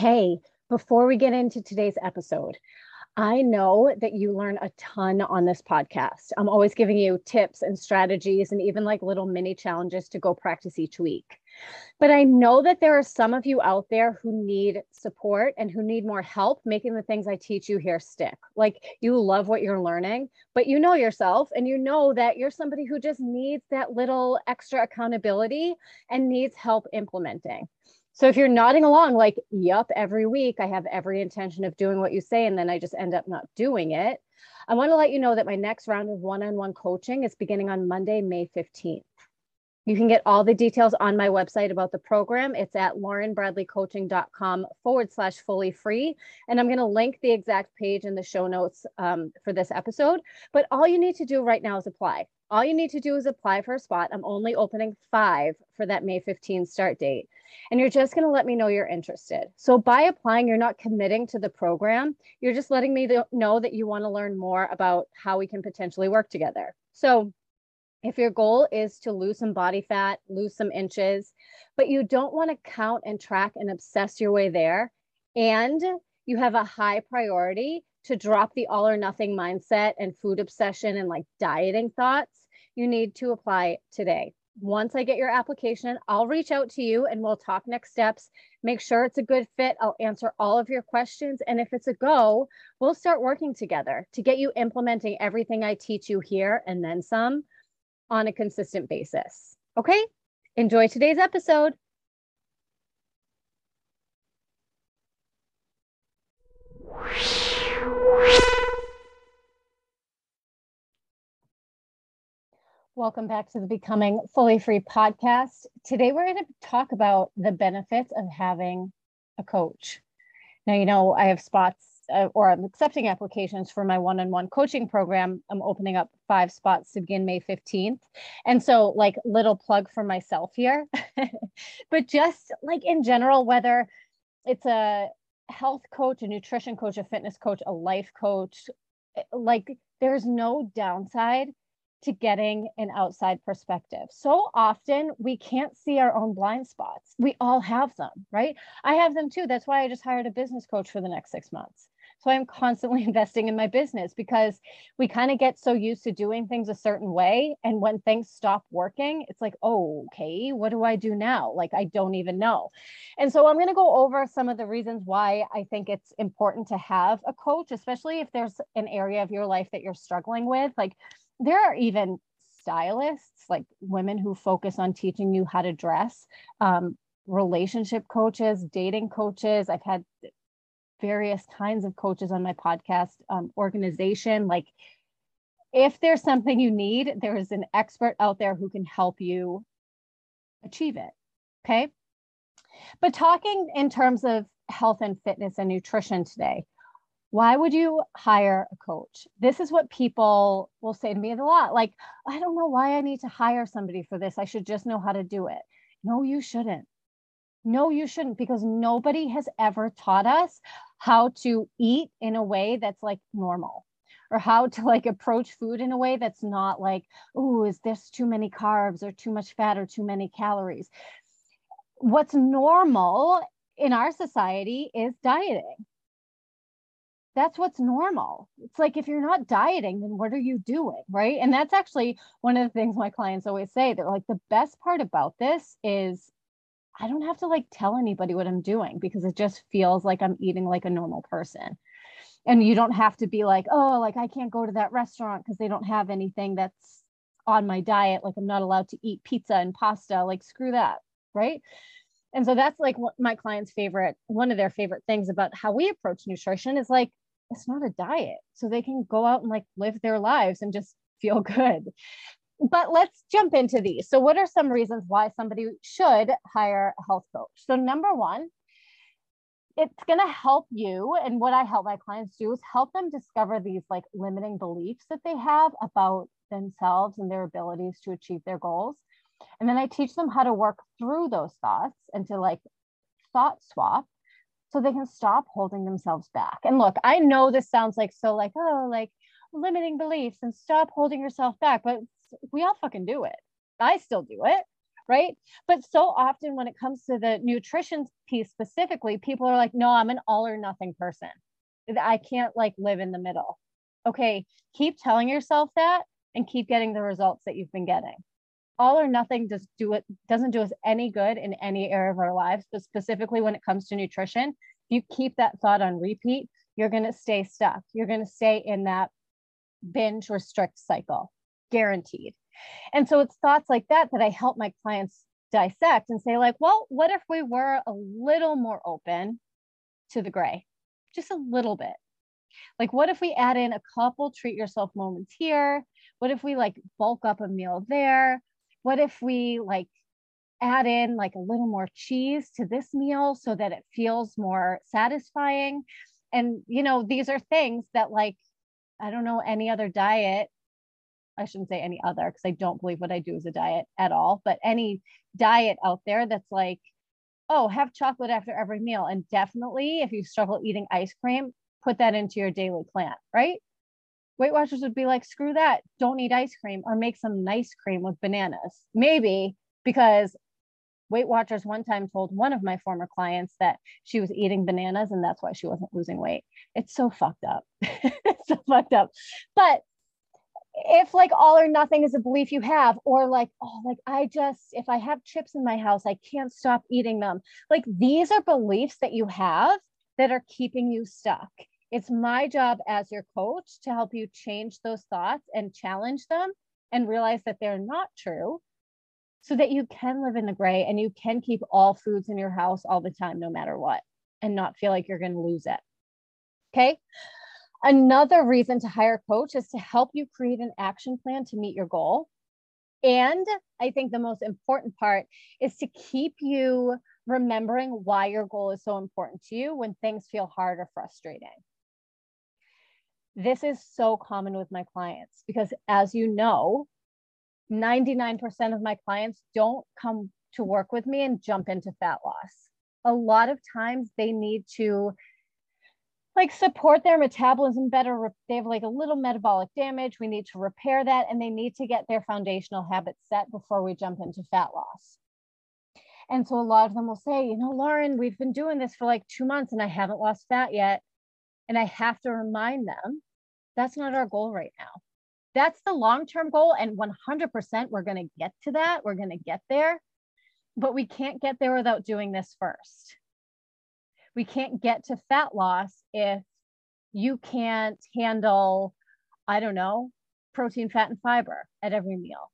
Hey, before we get into today's episode, I know that you learn a ton on this podcast. I'm always giving you tips and strategies and even like little mini challenges to go practice each week. But I know that there are some of you out there who need support and who need more help making the things I teach you here stick. Like you love what you're learning, but you know yourself and you know that you're somebody who just needs that little extra accountability and needs help implementing. So if you're nodding along, like, yup, every week I have every intention of doing what you say, and then I just end up not doing it, I want to let you know that my next round of one on one coaching is beginning on Monday, May 15th. You can get all the details on my website about the program. It's at laurenbradleycoaching.com forward slash fully free. And I'm going to link the exact page in the show notes um, for this episode. But all you need to do right now is apply. All you need to do is apply for a spot. I'm only opening five for that May 15 start date. And you're just going to let me know you're interested. So by applying, you're not committing to the program. You're just letting me know that you want to learn more about how we can potentially work together. So if your goal is to lose some body fat, lose some inches, but you don't want to count and track and obsess your way there, and you have a high priority to drop the all or nothing mindset and food obsession and like dieting thoughts, you need to apply today. Once I get your application, I'll reach out to you and we'll talk next steps. Make sure it's a good fit. I'll answer all of your questions. And if it's a go, we'll start working together to get you implementing everything I teach you here and then some on a consistent basis. Okay, enjoy today's episode. Welcome back to the Becoming Fully Free podcast. Today, we're going to talk about the benefits of having a coach. Now, you know, I have spots uh, or I'm accepting applications for my one on one coaching program. I'm opening up five spots to begin May 15th. And so, like, little plug for myself here. but just like in general, whether it's a health coach, a nutrition coach, a fitness coach, a life coach, eh, like, there's no downside to getting an outside perspective. So often we can't see our own blind spots. We all have them, right? I have them too. That's why I just hired a business coach for the next six months. So I'm constantly investing in my business because we kind of get so used to doing things a certain way. And when things stop working, it's like, oh, okay, what do I do now? Like, I don't even know. And so I'm going to go over some of the reasons why I think it's important to have a coach, especially if there's an area of your life that you're struggling with. Like, there are even stylists, like women who focus on teaching you how to dress. Um, relationship coaches, dating coaches. I've had various kinds of coaches on my podcast, um, organization. Like, if there's something you need, there is an expert out there who can help you achieve it. Okay. But talking in terms of health and fitness and nutrition today, why would you hire a coach? This is what people will say to me a lot like, I don't know why I need to hire somebody for this. I should just know how to do it. No, you shouldn't. No, you shouldn't, because nobody has ever taught us how to eat in a way that's like normal or how to like approach food in a way that's not like, oh, is this too many carbs or too much fat or too many calories? What's normal in our society is dieting. That's what's normal. It's like if you're not dieting, then what are you doing? Right. And that's actually one of the things my clients always say. They're like, the best part about this is I don't have to like tell anybody what I'm doing because it just feels like I'm eating like a normal person. And you don't have to be like, oh, like I can't go to that restaurant because they don't have anything that's on my diet. Like I'm not allowed to eat pizza and pasta. Like screw that. Right. And so that's like what my clients' favorite, one of their favorite things about how we approach nutrition is like, it's not a diet. So they can go out and like live their lives and just feel good but let's jump into these. So, what are some reasons why somebody should hire a health coach? So, number one, it's going to help you. And what I help my clients do is help them discover these like limiting beliefs that they have about themselves and their abilities to achieve their goals. And then I teach them how to work through those thoughts and to like thought swap so they can stop holding themselves back. And look, I know this sounds like so like, oh, like limiting beliefs and stop holding yourself back, but we all fucking do it. I still do it, right? But so often when it comes to the nutrition piece specifically, people are like, no, I'm an all or nothing person. I can't like live in the middle. Okay, keep telling yourself that and keep getting the results that you've been getting. All or nothing does do it doesn't do us any good in any area of our lives, but specifically when it comes to nutrition, if you keep that thought on repeat, you're going to stay stuck. You're going to stay in that binge restrict cycle, guaranteed. And so it's thoughts like that that I help my clients dissect and say, like, well, what if we were a little more open to the gray, just a little bit? Like, what if we add in a couple treat yourself moments here? What if we like bulk up a meal there? What if we like add in like a little more cheese to this meal so that it feels more satisfying? And, you know, these are things that like, I don't know any other diet I shouldn't say any other because I don't believe what I do is a diet at all, but any diet out there that's like, oh, have chocolate after every meal. And definitely, if you struggle eating ice cream, put that into your daily plan, right? Weight Watchers would be like, screw that, don't eat ice cream or make some nice cream with bananas. Maybe because Weight Watchers one time told one of my former clients that she was eating bananas and that's why she wasn't losing weight. It's so fucked up. it's so fucked up. But if like all or nothing is a belief you have or like oh like i just if i have chips in my house i can't stop eating them. Like these are beliefs that you have that are keeping you stuck. It's my job as your coach to help you change those thoughts and challenge them and realize that they're not true so that you can live in the gray and you can keep all foods in your house all the time no matter what and not feel like you're going to lose it. Okay Another reason to hire a coach is to help you create an action plan to meet your goal. And I think the most important part is to keep you remembering why your goal is so important to you when things feel hard or frustrating. This is so common with my clients because, as you know, 99% of my clients don't come to work with me and jump into fat loss. A lot of times they need to like support their metabolism better. They have like a little metabolic damage. We need to repair that and they need to get their foundational habits set before we jump into fat loss. And so a lot of them will say, you know, Lauren, we've been doing this for like two months and I haven't lost fat yet. And I have to remind them that's not our goal right now. That's the long term goal. And 100% we're going to get to that. We're going to get there. But we can't get there without doing this first we can't get to fat loss if you can't handle, I don't know, protein, fat, and fiber at every meal.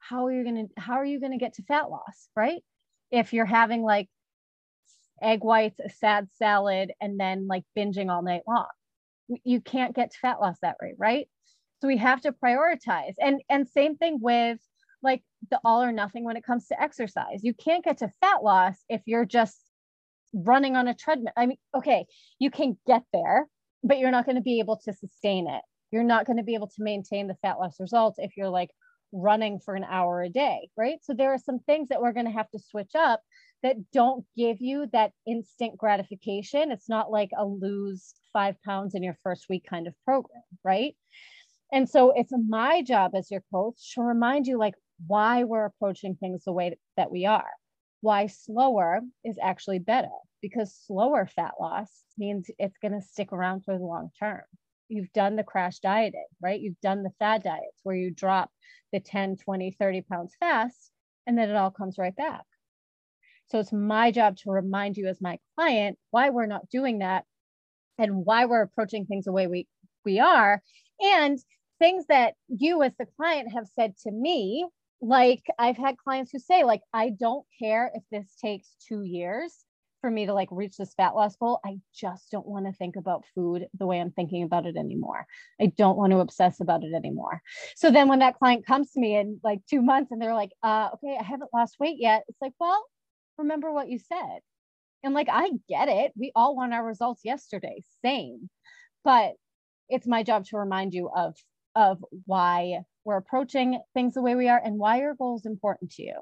How are you gonna how are you gonna get to fat loss, right? If you're having like egg whites, a sad salad, and then like binging all night long. You can't get to fat loss that way, right? So we have to prioritize. And and same thing with like the all or nothing when it comes to exercise. You can't get to fat loss if you're just running on a treadmill. I mean, okay, you can get there, but you're not going to be able to sustain it. You're not going to be able to maintain the fat loss results if you're like running for an hour a day, right? So there are some things that we're going to have to switch up that don't give you that instant gratification. It's not like a lose five pounds in your first week kind of program, right? And so it's my job as your coach to remind you like why we're approaching things the way that we are why slower is actually better because slower fat loss means it's going to stick around for the long term. You've done the crash dieting, right? You've done the fad diets where you drop the 10, 20, 30 pounds fast and then it all comes right back. So it's my job to remind you as my client why we're not doing that and why we're approaching things the way we, we are and things that you as the client have said to me like I've had clients who say like I don't care if this takes 2 years for me to like reach this fat loss goal. I just don't want to think about food the way I'm thinking about it anymore. I don't want to obsess about it anymore. So then when that client comes to me in like 2 months and they're like, "Uh okay, I haven't lost weight yet." It's like, "Well, remember what you said." And like I get it. We all want our results yesterday. Same. But it's my job to remind you of of why we're approaching things the way we are and why your goal is important to you.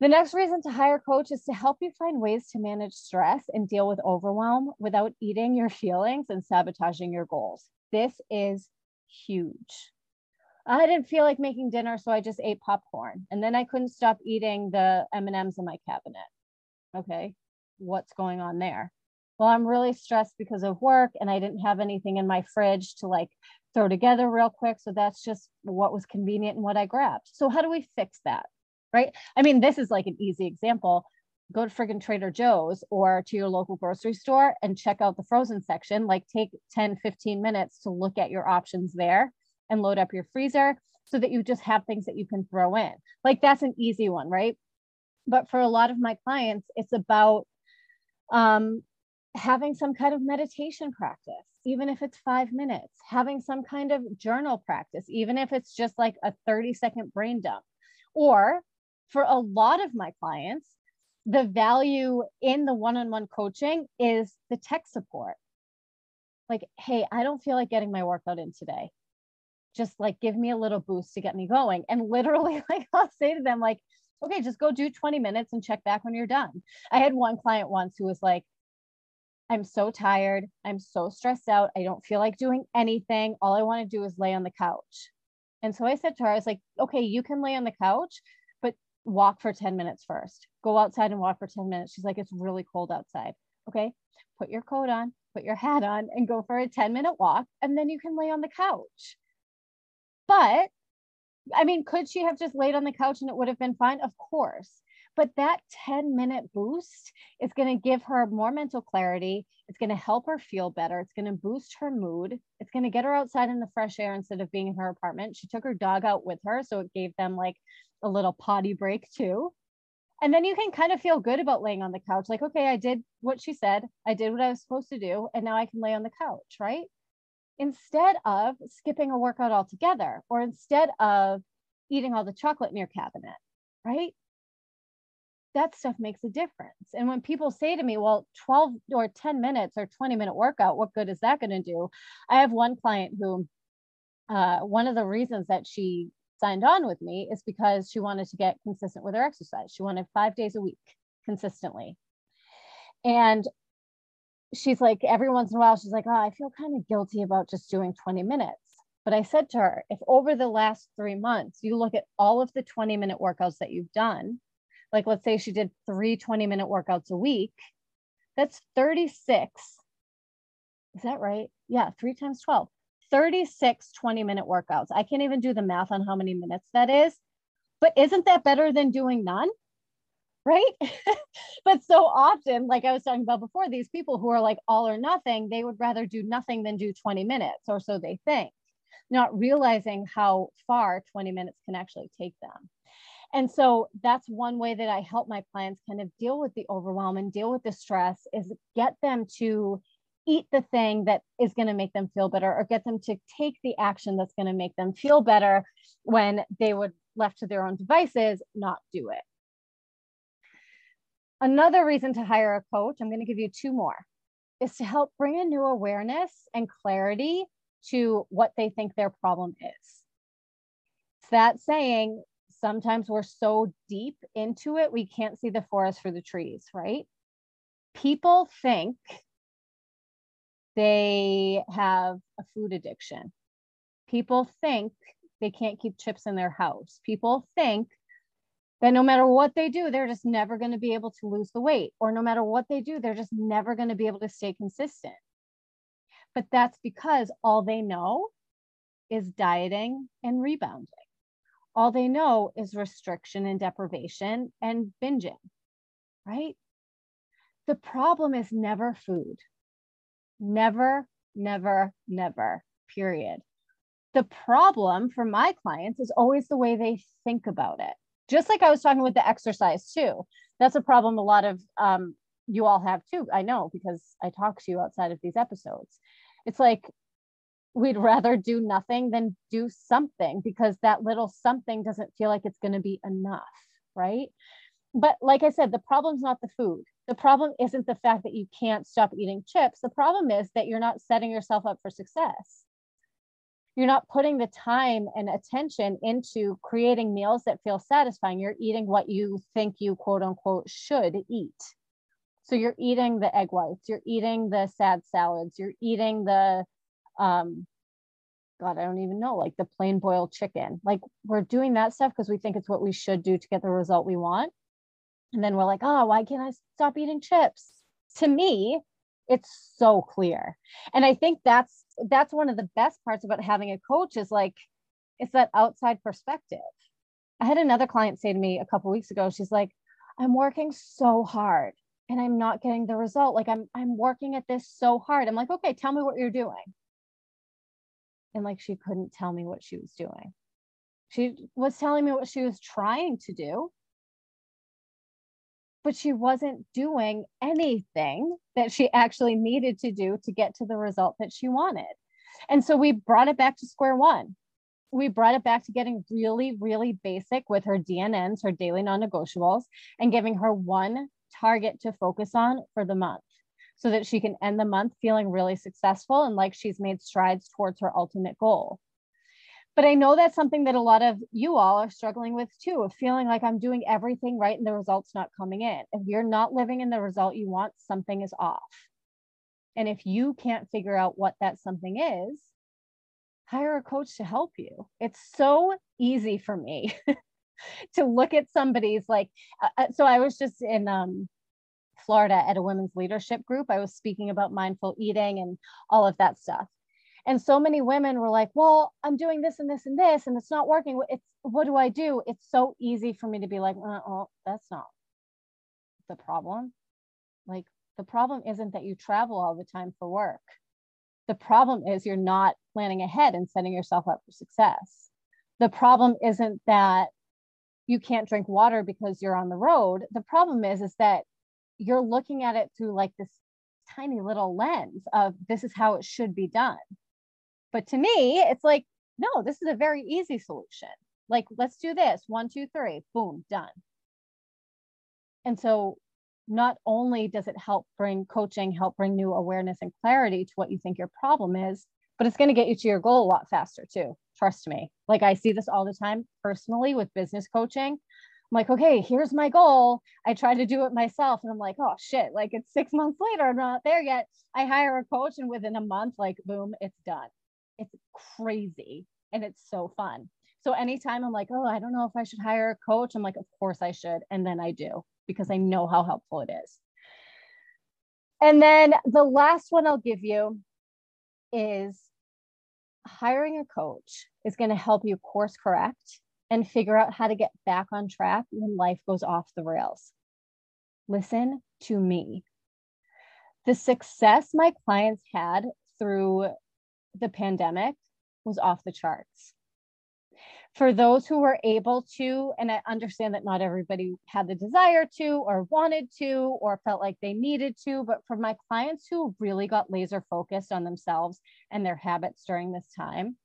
The next reason to hire a coach is to help you find ways to manage stress and deal with overwhelm without eating your feelings and sabotaging your goals. This is huge. I didn't feel like making dinner, so I just ate popcorn. And then I couldn't stop eating the M&Ms in my cabinet. Okay, what's going on there? Well, I'm really stressed because of work and I didn't have anything in my fridge to like throw together real quick. So that's just what was convenient and what I grabbed. So how do we fix that? Right? I mean, this is like an easy example. Go to friggin' Trader Joe's or to your local grocery store and check out the frozen section. Like take 10, 15 minutes to look at your options there and load up your freezer so that you just have things that you can throw in. Like that's an easy one, right? But for a lot of my clients, it's about um, having some kind of meditation practice, even if it's five minutes, having some kind of journal practice, even if it's just like a 30 second brain dump. Or for a lot of my clients, the value in the one on one coaching is the tech support. Like, hey, I don't feel like getting my workout in today just like give me a little boost to get me going. And literally, like I'll say to them, like, okay, just go do 20 minutes and check back when you're done. I had one client once who was like, I'm so tired. I'm so stressed out. I don't feel like doing anything. All I want to do is lay on the couch. And so I said to her, I was like, okay, you can lay on the couch, but walk for 10 minutes first. Go outside and walk for 10 minutes. She's like, it's really cold outside. Okay, put your coat on, put your hat on, and go for a 10 minute walk. And then you can lay on the couch. But I mean, could she have just laid on the couch and it would have been fine? Of course. But that 10 minute boost is going to give her more mental clarity. It's going to help her feel better. It's going to boost her mood. It's going to get her outside in the fresh air instead of being in her apartment. She took her dog out with her. So it gave them like a little potty break too. And then you can kind of feel good about laying on the couch. Like, okay, I did what she said. I did what I was supposed to do. And now I can lay on the couch, right? instead of skipping a workout altogether or instead of eating all the chocolate in your cabinet, right? That stuff makes a difference. And when people say to me, well, 12 or 10 minutes or 20 minute workout, what good is that going to do? I have one client who, uh, one of the reasons that she signed on with me is because she wanted to get consistent with her exercise. She wanted five days a week consistently. And she's like, every once in a while, she's like, oh, I feel kind of guilty about just doing 20 minutes. But I said to her, if over the last three months, you look at all of the 20 minute workouts that you've done, like let's say she did three 20 minute workouts a week, that's 36. Is that right? Yeah, three times 12. 36 20 minute workouts. I can't even do the math on how many minutes that is. But isn't that better than doing none? right? but so often, like I was talking about before, these people who are like all or nothing, they would rather do nothing than do 20 minutes, or so they think, not realizing how far 20 minutes can actually take them. And so that's one way that I help my clients kind of deal with the overwhelm and deal with the stress is get them to eat the thing that is going to make them feel better or get them to take the action that's going to make them feel better when they would left to their own devices not do it Another reason to hire a coach, I'm going to give you two more, is to help bring a new awareness and clarity to what they think their problem is. It's that saying, sometimes we're so deep into it, we can't see the forest for the trees, right? People think they have a food addiction. People think they can't keep chips in their house. People think that no matter what they do, they're just never going to be able to lose the weight, or no matter what they do, they're just never going to be able to stay consistent. But that's because all they know is dieting and rebounding. All they know is restriction and deprivation and binging, right? The problem is never food. Never, never, never, period. The problem for my clients is always the way they think about it just like I was talking with the exercise too. That's a problem a lot of um, you all have too. I know because I talk to you outside of these episodes. It's like we'd rather do nothing than do something because that little something doesn't feel like it's going to be enough, right? But like I said, the problem's not the food. The problem isn't the fact that you can't stop eating chips. The problem is that you're not setting yourself up for success you're not putting the time and attention into creating meals that feel satisfying. You're eating what you think you quote unquote should eat. So you're eating the egg whites, you're eating the sad salads, you're eating the um, God, I don't even know, like the plain boiled chicken. Like we're doing that stuff because we think it's what we should do to get the result we want. And then we're like, oh, why can't I stop eating chips? To me, it's so clear. And I think that's that's one of the best parts about having a coach is like it's that outside perspective. I had another client say to me a couple weeks ago, she's like, I'm working so hard and I'm not getting the result. Like I'm I'm working at this so hard. I'm like, okay, tell me what you're doing. And like she couldn't tell me what she was doing. She was telling me what she was trying to do, but she wasn't doing anything that she actually needed to do to get to the result that she wanted. And so we brought it back to square one. We brought it back to getting really, really basic with her DNNs, her daily non negotiables, and giving her one target to focus on for the month so that she can end the month feeling really successful and like she's made strides towards her ultimate goal. But I know that's something that a lot of you all are struggling with too, of feeling like I'm doing everything right and the result's not coming in. If you're not living in the result you want, something is off. And if you can't figure out what that something is, hire a coach to help you. It's so easy for me to look at somebody's like, uh, uh, so I was just in um, Florida at a women's leadership group. I was speaking about mindful eating and all of that stuff. And so many women were like, well, I'm doing this and this and this, and it's not working. It's what do I do? It's so easy for me to be like, oh, that's not the problem. Like, the problem isn't that you travel all the time for work. The problem is you're not planning ahead and setting yourself up for success. The problem isn't that you can't drink water because you're on the road. The problem is, is that you're looking at it through like this tiny little lens of this is how it should be done. But to me, it's like, no, this is a very easy solution. Like, let's do this one, two, three, boom, done. And so, not only does it help bring coaching, help bring new awareness and clarity to what you think your problem is, but it's going to get you to your goal a lot faster too. Trust me. Like, I see this all the time personally with business coaching. I'm like, okay, here's my goal. I try to do it myself. And I'm like, oh shit, like it's six months later, I'm not there yet. I hire a coach, and within a month, like, boom, it's done it's crazy and it's so fun. So anytime I'm like, oh, I don't know if I should hire a coach, I'm like, of course I should. And then I do because I know how helpful it is. And then the last one I'll give you is hiring a coach is going to help you course correct and figure out how to get back on track when life goes off the rails. Listen to me. The success my clients had through the pandemic was off the charts. For those who were able to, and I understand that not everybody had the desire to, or wanted to, or felt like they needed to, but for my clients who really got laser focused on themselves and their habits during this time,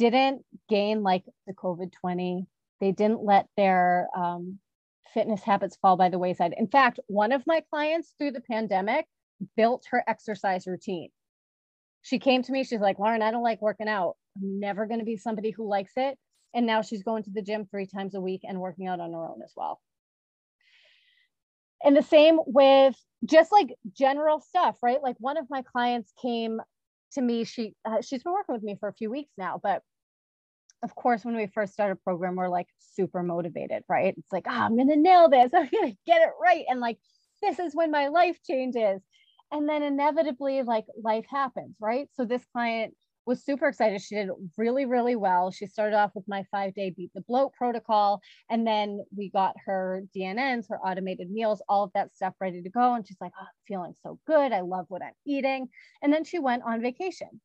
didn't gain like the COVID 20, they didn't let their um, fitness habits fall by the wayside. In fact, one of my clients through the pandemic built her exercise routine she came to me. She's like, Lauren, I don't like working out. I'm never going to be somebody who likes it. And now she's going to the gym three times a week and working out on her own as well. And the same with just like general stuff, right? Like one of my clients came to me. She uh, she's been working with me for a few weeks now, but of course, when we first started a program, we're like super motivated, right? It's like, oh, I'm gonna nail this. I'm gonna get it right, and like this is when my life changes. And then inevitably like life happens right? So this client was super excited. She did really really well. She started off with my five day beat the bloat protocol and then we got her dnns her automated meals all of that stuff ready to go. And she's like oh, feeling so good. I love what i'm eating. And then she went on vacation.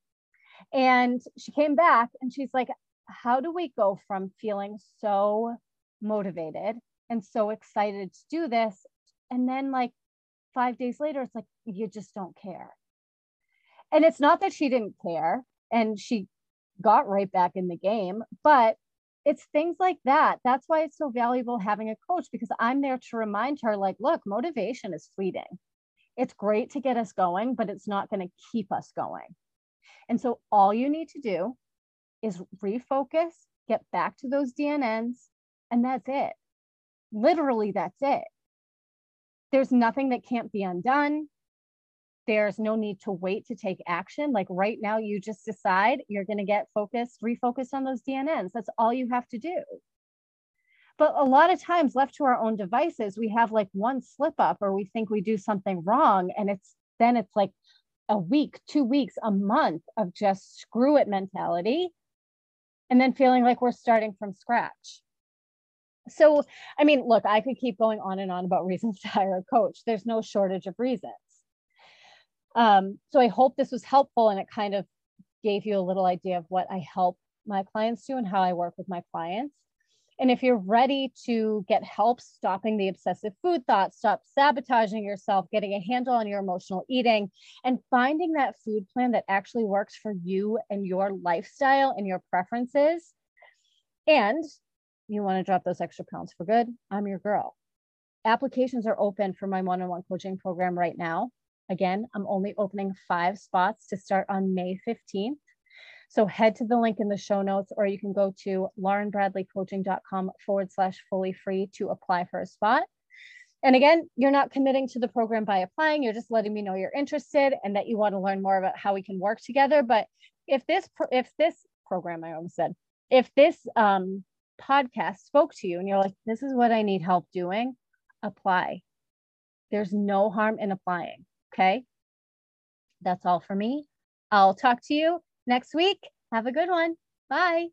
And she came back and she's like how do we go from feeling so motivated and so excited to do this and then like five days later, it's like, you just don't care. And it's not that she didn't care and she got right back in the game, but it's things like that. That's why it's so valuable having a coach because I'm there to remind her, like, look, motivation is fleeting. It's great to get us going, but it's not going to keep us going. And so all you need to do is refocus, get back to those DNNs, and that's it. Literally, that's it. There's nothing that can't be undone. there's no need to wait to take action. Like right now, you just decide you're going to get focused, refocused on those DNNs. That's all you have to do. But a lot of times, left to our own devices, we have like one slip up or we think we do something wrong. And it's then it's like a week, two weeks, a month of just screw it mentality. And then feeling like we're starting from scratch. So, I mean, look, I could keep going on and on about reasons to hire a coach. There's no shortage of reasons. Um, so I hope this was helpful and it kind of gave you a little idea of what I help my clients do and how I work with my clients. And if you're ready to get help stopping the obsessive food thoughts, stop sabotaging yourself, getting a handle on your emotional eating, and finding that food plan that actually works for you and your lifestyle and your preferences, and you want to drop those extra pounds for good, I'm your girl. Applications are open for my one on one coaching program right now. Again, I'm only opening five spots to start on May 15th. So head to the link in the show notes, or you can go to laurenbradleycoaching.com forward slash fully free to apply for a spot. And again, you're not committing to the program by applying. You're just letting me know you're interested and that you want to learn more about how we can work together. But if this if this program, I almost said, if this um, podcast spoke to you and you're like, this is what I need help doing, apply. There's no harm in applying. Okay. That's all for me. I'll talk to you next week. Have a good one. Bye.